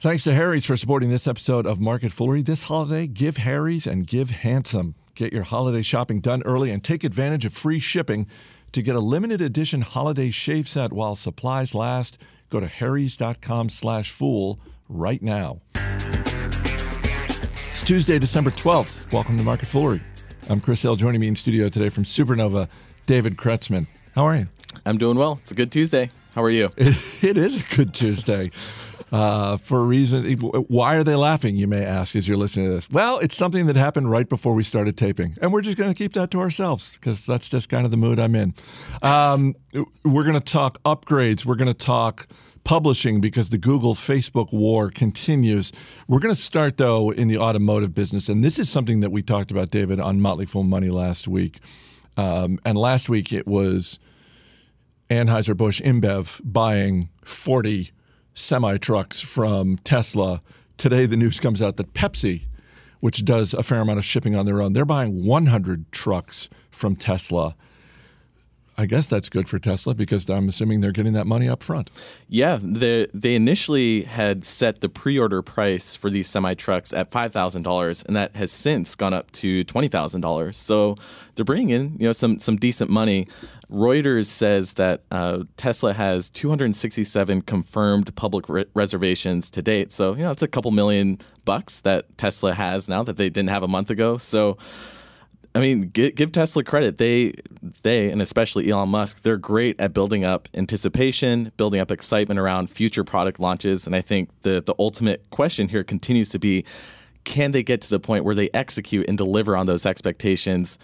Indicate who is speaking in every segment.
Speaker 1: Thanks to Harry's for supporting this episode of Market Foolery. This holiday, give Harry's and give handsome. Get your holiday shopping done early and take advantage of free shipping. To get a limited edition holiday shave set while supplies last, go to harrys.com slash fool right now. It's Tuesday, December 12th. Welcome to Market Foolery. I'm Chris Hill. Joining me in studio today from Supernova, David Kretzmann. How are you?
Speaker 2: I'm doing well. It's a good Tuesday. How are you?
Speaker 1: it is a good Tuesday. Uh, for a reason. Why are they laughing, you may ask, as you're listening to this? Well, it's something that happened right before we started taping. And we're just going to keep that to ourselves because that's just kind of the mood I'm in. Um, we're going to talk upgrades. We're going to talk publishing because the Google Facebook war continues. We're going to start, though, in the automotive business. And this is something that we talked about, David, on Motley Fool Money last week. Um, and last week it was Anheuser-Busch InBev buying 40 semi trucks from Tesla. Today, the news comes out that Pepsi, which does a fair amount of shipping on their own, they're buying 100 trucks from Tesla. I guess that's good for Tesla because I'm assuming they're getting that money up front.
Speaker 2: Yeah, they they initially had set the pre-order price for these semi trucks at five thousand dollars, and that has since gone up to twenty thousand dollars. So they're bringing in you know some some decent money. Reuters says that uh, Tesla has 267 confirmed public re- reservations to date. So you know it's a couple million bucks that Tesla has now that they didn't have a month ago. So I mean, give, Tesla credit. They, they, and especially Elon Musk, they're great at building up anticipation, building up excitement around future product launches. And I think the the ultimate question here continues to be, can they get to the point where they execute and deliver on those expectations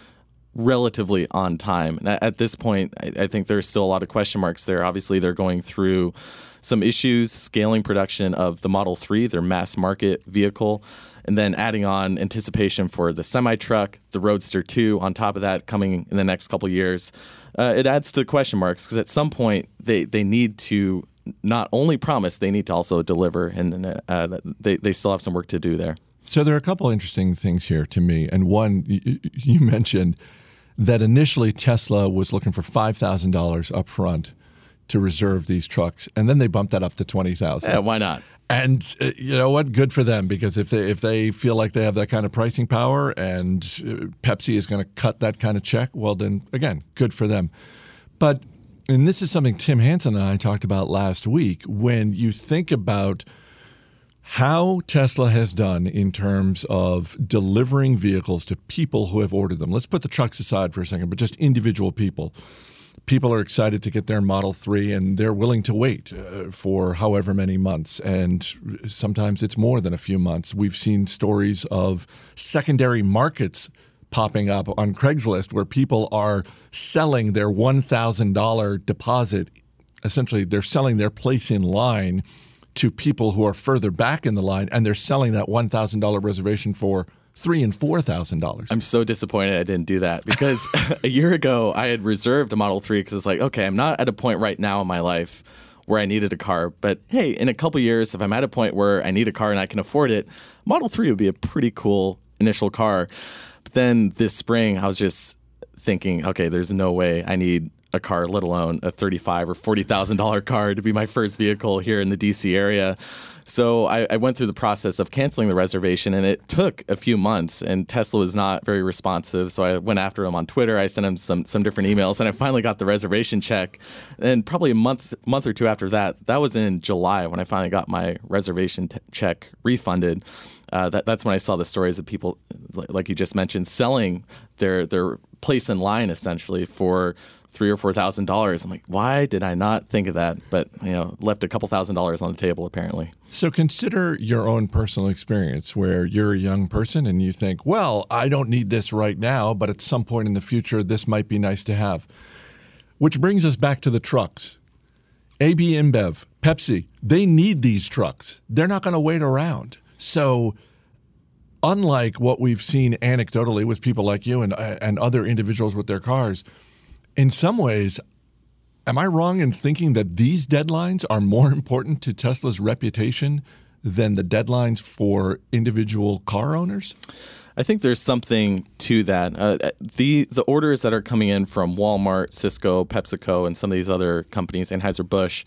Speaker 2: relatively on time? At this point, I, I think there's still a lot of question marks there. Obviously, they're going through some issues scaling production of the Model 3, their mass market vehicle and then adding on anticipation for the semi truck, the Roadster 2 on top of that coming in the next couple years. Uh, it adds to the question marks because at some point they, they need to not only promise, they need to also deliver, and uh, they, they still have some work to do there.
Speaker 1: So there are a couple interesting things here to me. And one, you mentioned that initially Tesla was looking for $5,000 up front to reserve these trucks, and then they bumped that up to 20000
Speaker 2: Yeah, why not?
Speaker 1: And uh, you know what? Good for them because if they if they feel like they have that kind of pricing power and uh, Pepsi is going to cut that kind of check, well then again, good for them. But and this is something Tim Hanson and I talked about last week. When you think about how Tesla has done in terms of delivering vehicles to people who have ordered them. Let's put the trucks aside for a second, but just individual people people are excited to get their Model 3 and they're willing to wait uh, for however many months. And sometimes it's more than a few months. We've seen stories of secondary markets popping up on Craigslist where people are selling their $1,000 deposit. Essentially, they're selling their place in line to people who are further back in the line and they're selling that $1,000 reservation for three and four thousand dollars.
Speaker 2: I'm so disappointed I didn't do that because a year ago I had reserved a Model Three because it's like, okay, I'm not at a point right now in my life where I needed a car, but hey, in a couple years, if I'm at a point where I need a car and I can afford it, Model Three would be a pretty cool initial car. But then this spring, I was just thinking, okay, there's no way I need a car, let alone a thirty-five or forty thousand dollar car to be my first vehicle here in the DC area. So I, I, went through the process of canceling the reservation, and it took a few months. And Tesla was not very responsive, so I went after him on Twitter. I sent him some some different emails, and I finally got the reservation check. And probably a month month or two after that, that was in July when I finally got my reservation t- check refunded. Uh, that, that's when I saw the stories of people, like you just mentioned, selling their their place in line essentially for three or four thousand dollars. I'm like, why did I not think of that? But you know, left a couple thousand dollars on the table apparently.
Speaker 1: So consider your own personal experience where you're a young person and you think, well, I don't need this right now, but at some point in the future, this might be nice to have. Which brings us back to the trucks. AB InBev, Pepsi, they need these trucks. They're not going to wait around. So unlike what we've seen anecdotally with people like you and uh, and other individuals with their cars, in some ways, am I wrong in thinking that these deadlines are more important to Tesla's reputation than the deadlines for individual car owners?
Speaker 2: I think there's something to that. Uh, the the orders that are coming in from Walmart, Cisco, PepsiCo, and some of these other companies, Anheuser Busch,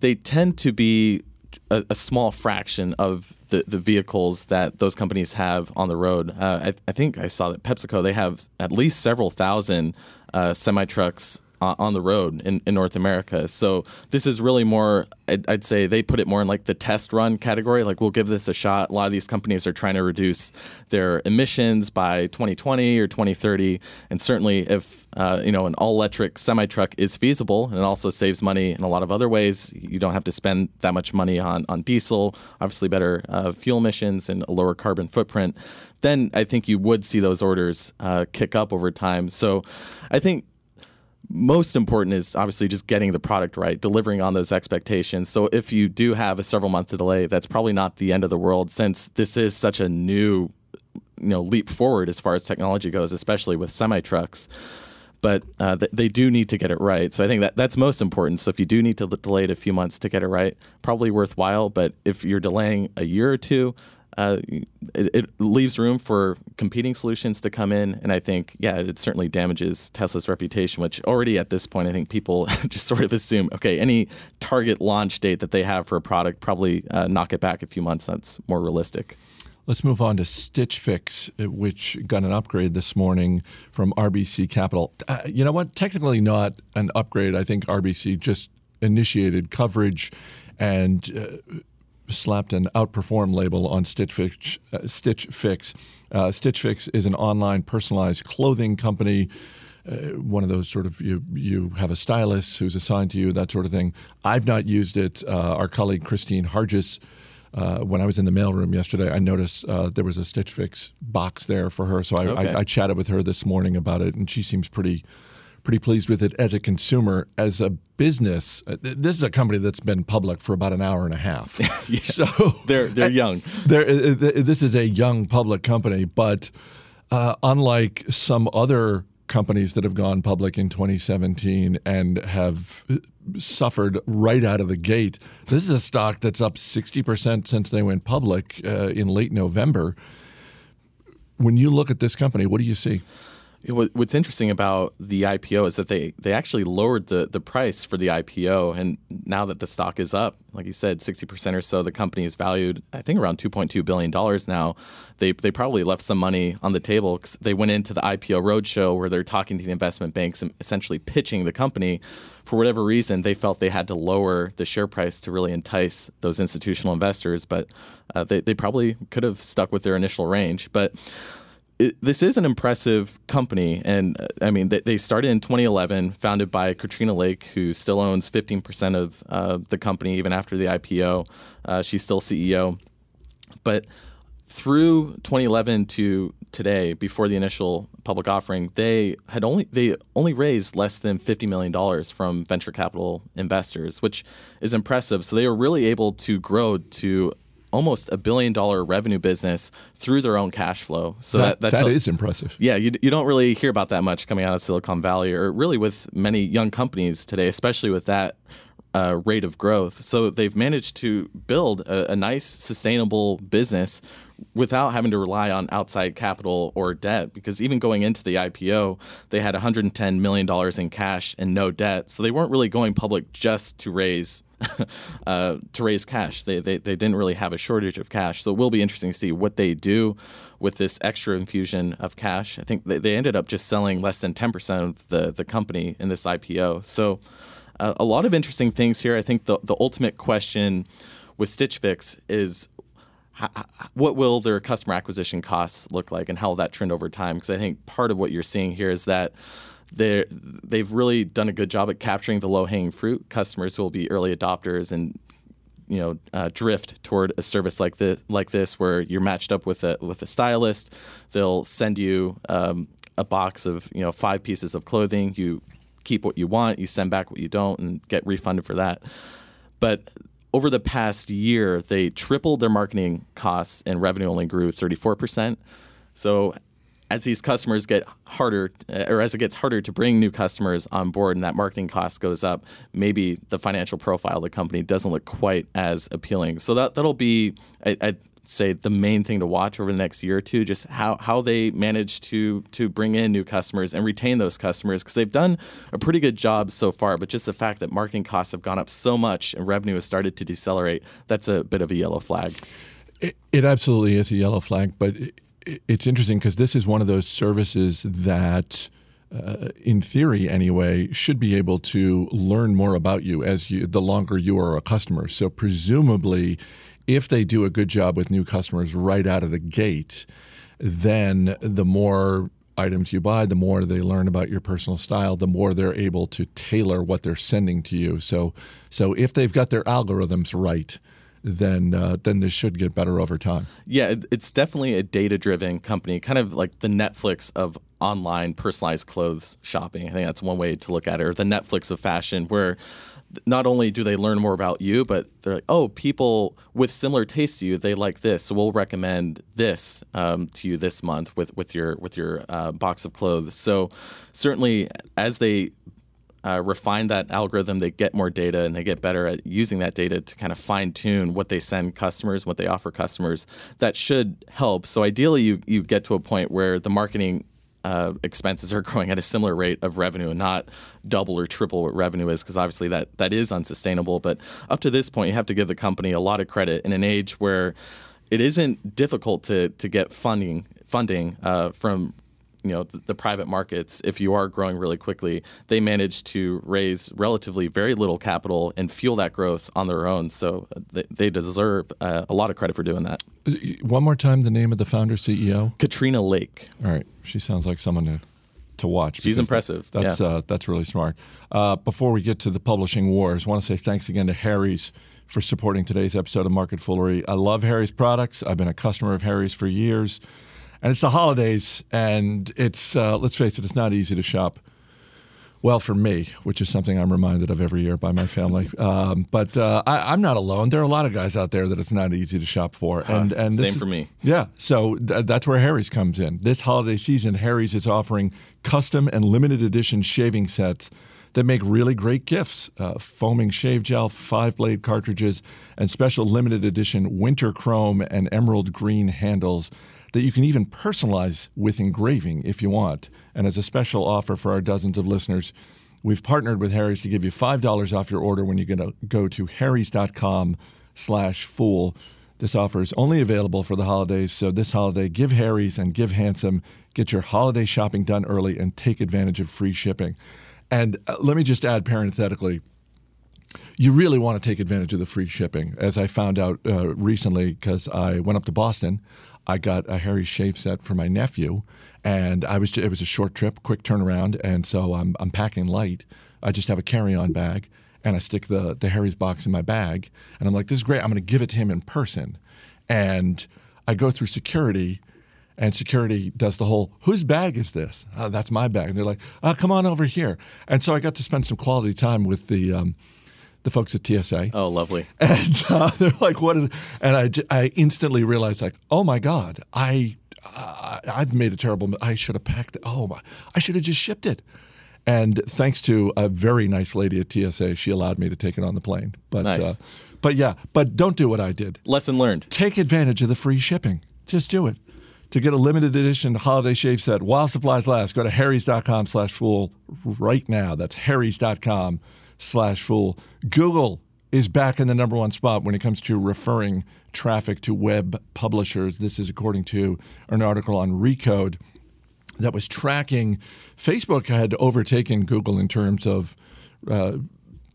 Speaker 2: they tend to be a, a, small fraction of the, the vehicles that those companies have on the road. Uh, I, I, think I saw that PepsiCo they have at least several thousand uh, semi trucks on the road in, in North America. So this is really more, I'd, I'd, say they put it more in like the test run category. Like we'll give this a shot. A lot of these companies are trying to reduce their emissions by 2020 or 2030. And certainly if, uh, you know, an all electric semi truck is feasible and it also saves money in a lot of other ways, you don't have to spend that much money on, on diesel, obviously better uh, fuel emissions and a lower carbon footprint. Then I think you would see those orders uh, kick up over time. So I think most important is obviously just getting the product right, delivering on those expectations. So if you do have a several month delay, that's probably not the end of the world since this is such a new you know leap forward as far as technology goes, especially with semi trucks. But uh, th- they do need to get it right. So I think that that's most important. So if you do need to delay it a few months to get it right, probably worthwhile. But if you're delaying a year or two, uh, it, it, leaves room for competing solutions to come in. And I think, yeah, it certainly damages Tesla's reputation, which already at this point, I think people just sort of assume, okay, any target launch date that they have for a product, probably uh, knock it back a few months. That's more realistic.
Speaker 1: Let's move on to Stitch Fix, uh, which got an upgrade this morning from RBC Capital. Uh, you know what? Technically, not an upgrade. I think RBC just initiated coverage and uh, slapped an outperform label on Stitch Fix. Uh, Stitch Fix. Uh, Stitch Fix is an online personalized clothing company. Uh, one of those sort of you you have a stylist who's assigned to you that sort of thing. I've not used it. Uh, our colleague Christine Hargis. Uh, when I was in the mailroom yesterday, I noticed uh, there was a Stitch Fix box there for her. So I, okay. I, I chatted with her this morning about it, and she seems pretty pretty pleased with it as a consumer. As a business, uh, this is a company that's been public for about an hour and a half.
Speaker 2: yeah. So they're they're young.
Speaker 1: They're, uh, this is a young public company, but uh, unlike some other companies that have gone public in 2017 and have uh, suffered right out of the gate, this is a stock that's up 60% since they went public uh, in late November. When you look at this company, what do you see?
Speaker 2: What's interesting about the IPO is that they, they actually lowered the, the price for the IPO. And now that the stock is up, like you said, 60% or so, the company is valued, I think, around $2.2 billion now. They, they probably left some money on the table because they went into the IPO roadshow where they're talking to the investment banks and essentially pitching the company. For whatever reason, they felt they had to lower the share price to really entice those institutional investors. But uh, they, they probably could have stuck with their initial range. But it, this is an impressive company, and uh, I mean they, they, started in 2011, founded by Katrina Lake, who still owns 15% of uh, the company even after the IPO. Uh, she's still CEO, but through 2011 to today, before the initial public offering, they had only they only raised less than 50 million dollars from venture capital investors, which is impressive. So they were really able to grow to almost a billion dollar revenue business through their own cash flow.
Speaker 1: So that, that, that is impressive.
Speaker 2: Yeah, you, you don't really hear about that much coming out of Silicon Valley or really with many young companies today, especially with that uh, rate of growth. So they've managed to build a, a, nice, sustainable business without having to rely on outside capital or debt. Because even going into the IPO, they had 110 million dollars in cash and no debt. So they weren't really going public just to raise uh, to raise cash. They, they, they didn't really have a shortage of cash. So it will be interesting to see what they do with this extra infusion of cash. I think they, they ended up just selling less than 10% of the, the company in this IPO. So uh, a lot of interesting things here. I think the, the ultimate question with Stitch Fix is what will their customer acquisition costs look like and how will that trend over time? Because I think part of what you're seeing here is that they they've really done a good job at capturing the low hanging fruit customers who will be early adopters and you know uh, drift toward a service like this like this where you're matched up with a with a stylist. They'll send you um, a box of you know five pieces of clothing. You keep what you want. You send back what you don't and get refunded for that. But over the past year they tripled their marketing costs and revenue only grew 34% so as these customers get harder, uh, or as it gets harder to bring new customers on board and that marketing cost goes up, maybe the financial profile of the company doesn't look quite as appealing. So that, that'll be, I, I'd say, the main thing to watch over the next year or two, just how, how they manage to, to bring in new customers and retain those customers, because they've done a pretty good job so far. But just the fact that marketing costs have gone up so much and revenue has started to decelerate, that's a bit of a yellow flag.
Speaker 1: It, it absolutely is a yellow flag, but it's interesting because this is one of those services that, uh, in theory anyway, should be able to learn more about you as you the longer you are a customer. So presumably, if they do a good job with new customers right out of the gate, then the more items you buy, the more they learn about your personal style, the more they're able to tailor what they're sending to you. So, so if they've got their algorithms right, then uh, then this should get better over time.
Speaker 2: Yeah, it's definitely a data driven company, kind of like the Netflix of online personalized clothes shopping. I think that's one way to look at it, or the Netflix of fashion, where not only do they learn more about you, but they're like, oh, people with similar tastes to you, they like this, so we'll recommend this um, to you this month with with your with your uh, box of clothes. So certainly, as they uh, refine that algorithm, they get more data and they get better at using that data to kind of fine tune what they send customers, what they offer customers. That should help. So ideally, you you get to a point where the marketing uh, expenses are growing at a similar rate of revenue and not double or triple what revenue is because obviously that that is unsustainable. But up to this point, you have to give the company a lot of credit in an age where it isn't difficult to to get funding funding uh, from you know the, the, private markets, if you are growing really quickly, they manage to raise relatively very little capital and fuel that growth on their own. So they, they deserve uh, a lot of credit for doing that.
Speaker 1: Uh, one more time, the name of the founder CEO,
Speaker 2: Katrina Lake.
Speaker 1: All right, she sounds like someone to to watch.
Speaker 2: She's impressive.
Speaker 1: That, that's
Speaker 2: yeah.
Speaker 1: uh, that's really smart. Uh, before we get to the publishing wars, I want to say thanks again to Harry's for supporting today's episode of Market Foolery. I love Harry's products. I've been a customer of Harry's for years and it's the holidays, and it's uh, let's face it, it's not easy to shop. Well, for me, which is something I'm reminded of every year by my family. Um, but uh, I, am not alone. There are a lot of guys out there that it's not easy to shop for, and and
Speaker 2: same
Speaker 1: is,
Speaker 2: for me.
Speaker 1: Yeah, so th- that's where Harry's comes in. This holiday season, Harry's is offering custom and limited edition shaving sets that make really great gifts. Uh, foaming shave gel, five blade cartridges, and special limited edition winter chrome and emerald green handles that you can even personalize with engraving if you want. And as a special offer for our dozens of listeners, we've partnered with Harry's to give you $5 off your order when you go to harrys.com slash fool. This offer is only available for the holidays, so this holiday, give Harry's and give Handsome. Get your holiday shopping done early and take advantage of free shipping. And uh, let me just add parenthetically, you really want to take advantage of the free shipping, as I found out uh, recently because I went up to Boston. I got a Harry shave set for my nephew, and I was it was a short trip, quick turnaround, and so I'm I'm packing light. I just have a carry-on bag, and I stick the the Harry's box in my bag, and I'm like, this is great. I'm going to give it to him in person, and I go through security. And security does the whole, whose bag is this? Oh, that's my bag. And they're like, oh, come on over here. And so I got to spend some quality time with the um, the folks at TSA.
Speaker 2: Oh, lovely.
Speaker 1: And uh, they're like, "What is?" It? And I, I instantly realized, like, "Oh my God, I, uh, I've made a terrible. I should have packed. It. Oh my, I should have just shipped it." And thanks to a very nice lady at TSA, she allowed me to take it on the plane. But,
Speaker 2: nice.
Speaker 1: uh, but yeah, but don't do what I did.
Speaker 2: Lesson learned.
Speaker 1: Take advantage of the free shipping. Just do it. To get a limited edition holiday shave set while supplies last, go to harrys.com slash fool right now. That's harrys.com slash fool. Google is back in the number one spot when it comes to referring traffic to web publishers. This is according to an article on Recode that was tracking. Facebook had overtaken Google in terms of uh,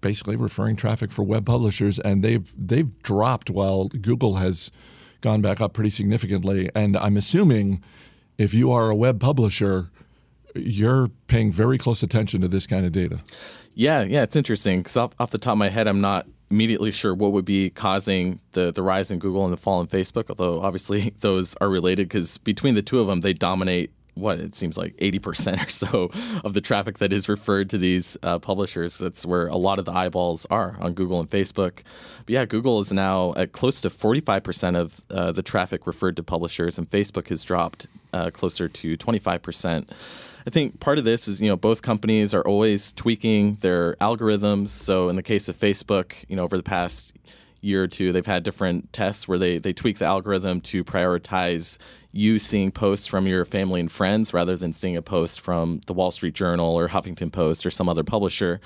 Speaker 1: basically referring traffic for web publishers, and they've they've dropped while Google has gone back up pretty significantly. And I'm assuming if you are a web publisher, you're paying very close attention to this kind of data.
Speaker 2: Yeah, yeah, it's interesting because off, off the top of my head, I'm not immediately sure what would be causing the, the rise in Google and the fall in Facebook, although obviously those are related because between the two of them, they dominate what it seems like 80% or so of the traffic that is referred to these uh, publishers. That's where a lot of the eyeballs are on Google and Facebook. But yeah, Google is now at close to 45% of uh, the traffic referred to publishers, and Facebook has dropped uh, closer to 25%. I think part of this is, you know, both companies are always tweaking their algorithms. So in the case of Facebook, you know, over the past year or two, they've had different tests where they, they tweak the algorithm to prioritize you seeing posts from your family and friends rather than seeing a post from the Wall Street Journal or Huffington Post or some other publisher.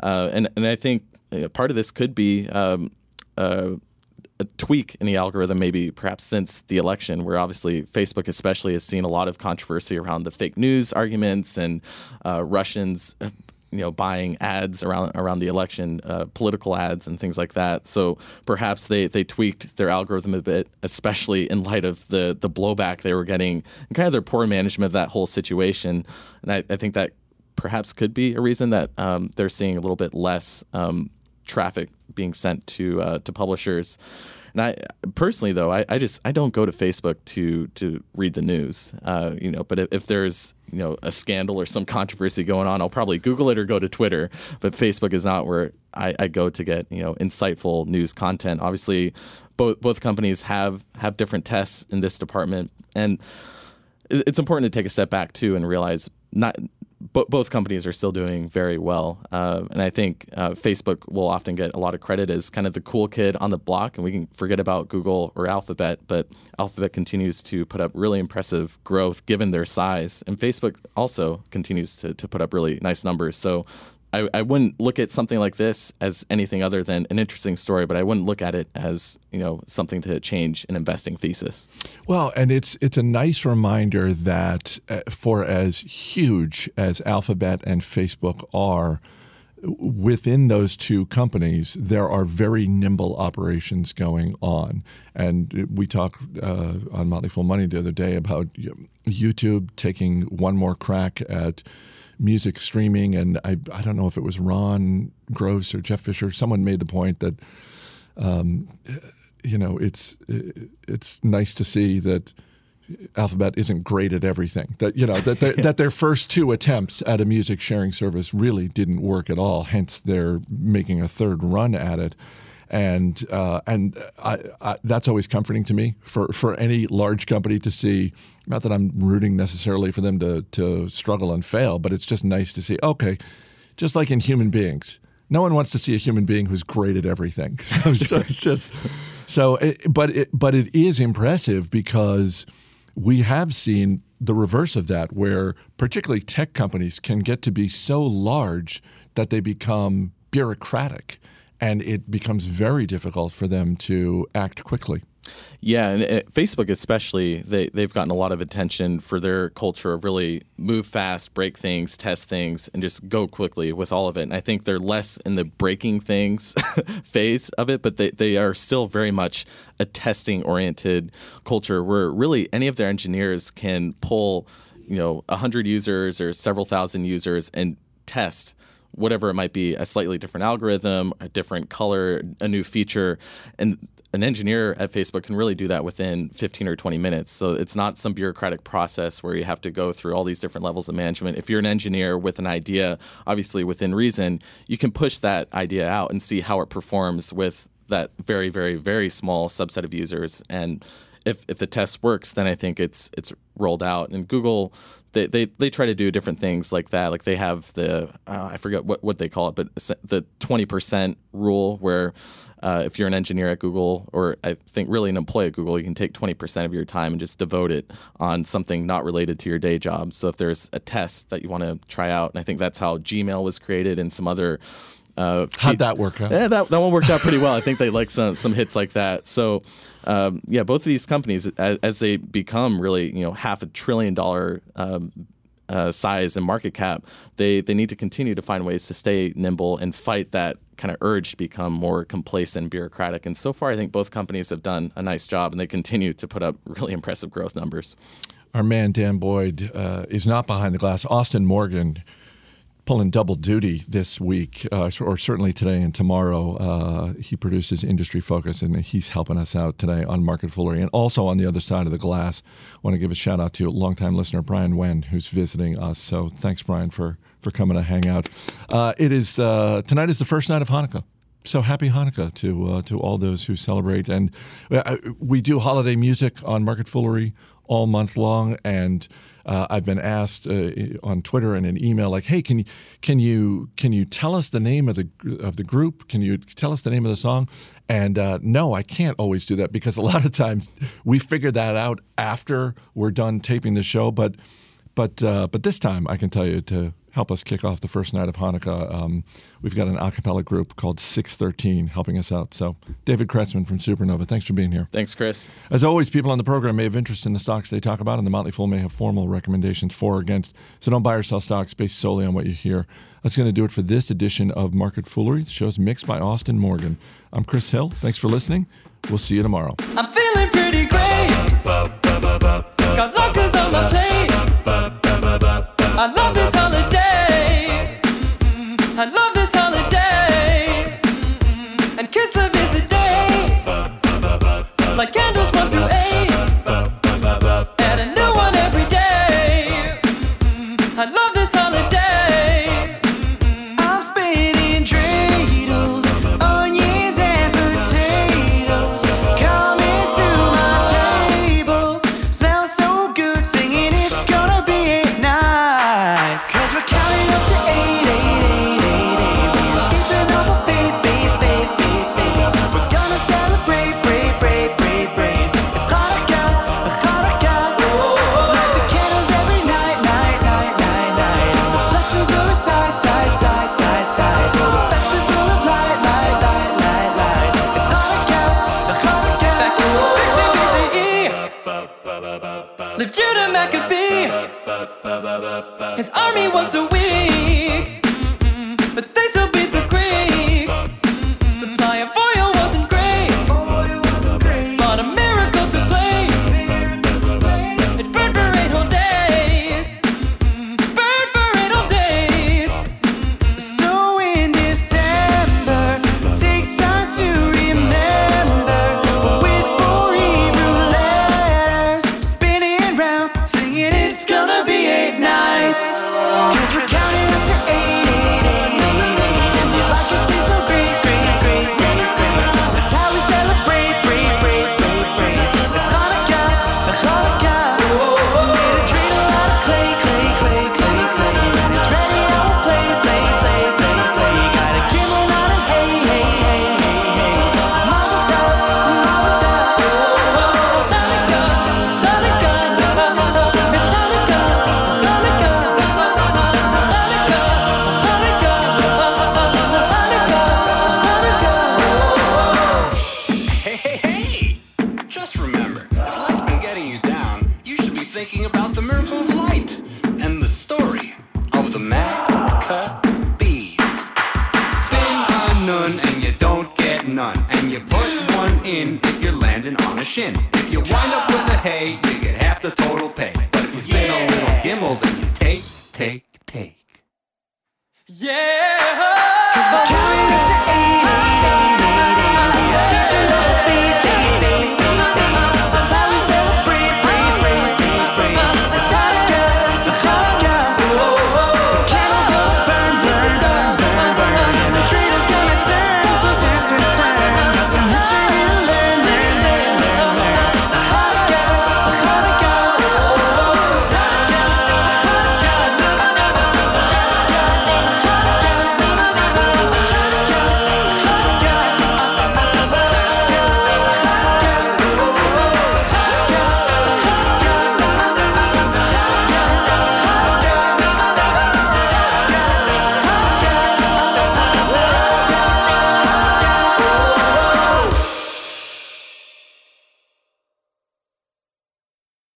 Speaker 2: Uh, and, and I think part of this could be um, uh, a tweak in the algorithm, maybe perhaps since the election, where obviously Facebook, especially, has seen a lot of controversy around the fake news arguments and uh, Russians you know buying ads around around the election, uh, political ads and things like that. So perhaps they they tweaked their algorithm a bit, especially in light of the the blowback they were getting and kind of their poor management of that whole situation. And I, I think that perhaps could be a reason that um, they're seeing a little bit less um, traffic being sent to uh, to publishers. And I personally, though, I, I, just I don't go to Facebook to to read the news. Uh, you know, but if, if, there's you know a scandal or some controversy going on, I'll probably Google it or go to Twitter. But Facebook is not where I, I go to get you know insightful news content. Obviously, both both companies have have different tests in this department, and it's important to take a step back too and realize not bo- both companies are still doing very well. Uh, and I think uh, Facebook will often get a lot of credit as kind of the cool kid on the block, and we can forget about Google or Alphabet. But Alphabet continues to put up really impressive growth given their size, and Facebook also continues to, to put up really nice numbers. So I, I wouldn't look at something like this as anything other than an interesting story, but I wouldn't look at it as you know something to change an investing thesis.
Speaker 1: Well, and it's it's a nice reminder that uh, for as huge as Alphabet and Facebook are, within those two companies, there are very nimble operations going on. And we talked uh, on Motley Fool Money the other day about YouTube taking one more crack at music streaming, and I I don't know if it was Ron Gross or Jeff Fischer. Someone made the point that, um, you know, it's it's nice to see that. Alphabet isn't great at everything. That you know that that their first two attempts at a music sharing service really didn't work at all. Hence, they're making a third run at it and uh, and I, I, that's always comforting to me for, for any large company to see. Not that I'm rooting necessarily for them to to struggle and fail, but it's just nice to see. Okay, just like in human beings, no one wants to see a human being who's great at everything. So, so it's just so. It, but it, but it is impressive because we have seen the reverse of that, where particularly tech companies can get to be so large that they become bureaucratic and it becomes very difficult for them to act quickly.
Speaker 2: Yeah, and uh, Facebook especially, they they've gotten a lot of attention for their culture of really move fast, break things, test things, and just go quickly with all of it. And I think they're less in the breaking things phase of it, but they, they are still very much a testing oriented culture where really any of their engineers can pull, you know, a hundred users or several thousand users and test whatever it might be, a slightly different algorithm, a different color, a new feature. And an engineer at Facebook can really do that within 15 or 20 minutes. So it's not some bureaucratic process where you have to go through all these different levels of management. If you're an engineer with an idea, obviously within reason, you can push that idea out and see how it performs with that very, very, very small subset of users. And if, if the test works, then I think it's it's rolled out. And Google they, they, they try to do different things like that. Like they have the uh, I forget what, what they call it, but the twenty percent rule where uh, if you're an engineer at Google or I think really an employee at Google, you can take twenty percent of your time and just devote it on something not related to your day job. So if there's a test that you want to try out, and I think that's how Gmail was created and some other
Speaker 1: uh, How'd that work out?
Speaker 2: Yeah, that, that one worked out pretty well. I think they like some some hits like that. So, um, yeah, both of these companies, as, as, they become really, you know, half a trillion dollar um, uh, size and market cap, they they need to continue to find ways to stay nimble and fight that kind of urge to become more complacent, and bureaucratic. And so far, I think both companies have done a nice job, and they continue to put up really impressive growth numbers.
Speaker 1: Our man Dan Boyd uh, is not behind the glass. Austin Morgan pulling double duty this week, uh, or certainly today and tomorrow. Uh, he produces Industry Focus, and he's helping us out today on Market Foolery. And also on the other side of the glass, I want to give a shout out to longtime listener, Brian Wen, who's visiting us. So thanks, Brian, for, for coming to hang out. Uh, it is uh, Tonight is the first night of Hanukkah so happy Hanukkah to uh, to all those who celebrate. And uh, we do holiday music on Market Foolery all month long, and uh, I've been asked uh, on Twitter and an email like, "Hey, can you can you can you tell us the name of the of the group? Can you tell us the name of the song?" And uh, no, I can't always do that because a lot of times we figure that out after we're done taping the show. But but uh, but this time I can tell you to help us kick off the first night of Hanukkah. Um, we've got an a cappella group called 613 helping us out. So, David Kretzmann from Supernova, thanks for being here.
Speaker 2: Thanks, Chris.
Speaker 1: As always, people on the program may have interest in the stocks they talk about, and the Motley Fool may have formal recommendations for or against. So, don't buy or sell stocks based solely on what you hear. That's going to do it for this edition of Market Foolery. The show's mixed by Austin Morgan. I'm Chris Hill. Thanks for listening. We'll see you tomorrow.
Speaker 3: I'm feeling pretty great. Got latkes on my plate. I love this army was so weak,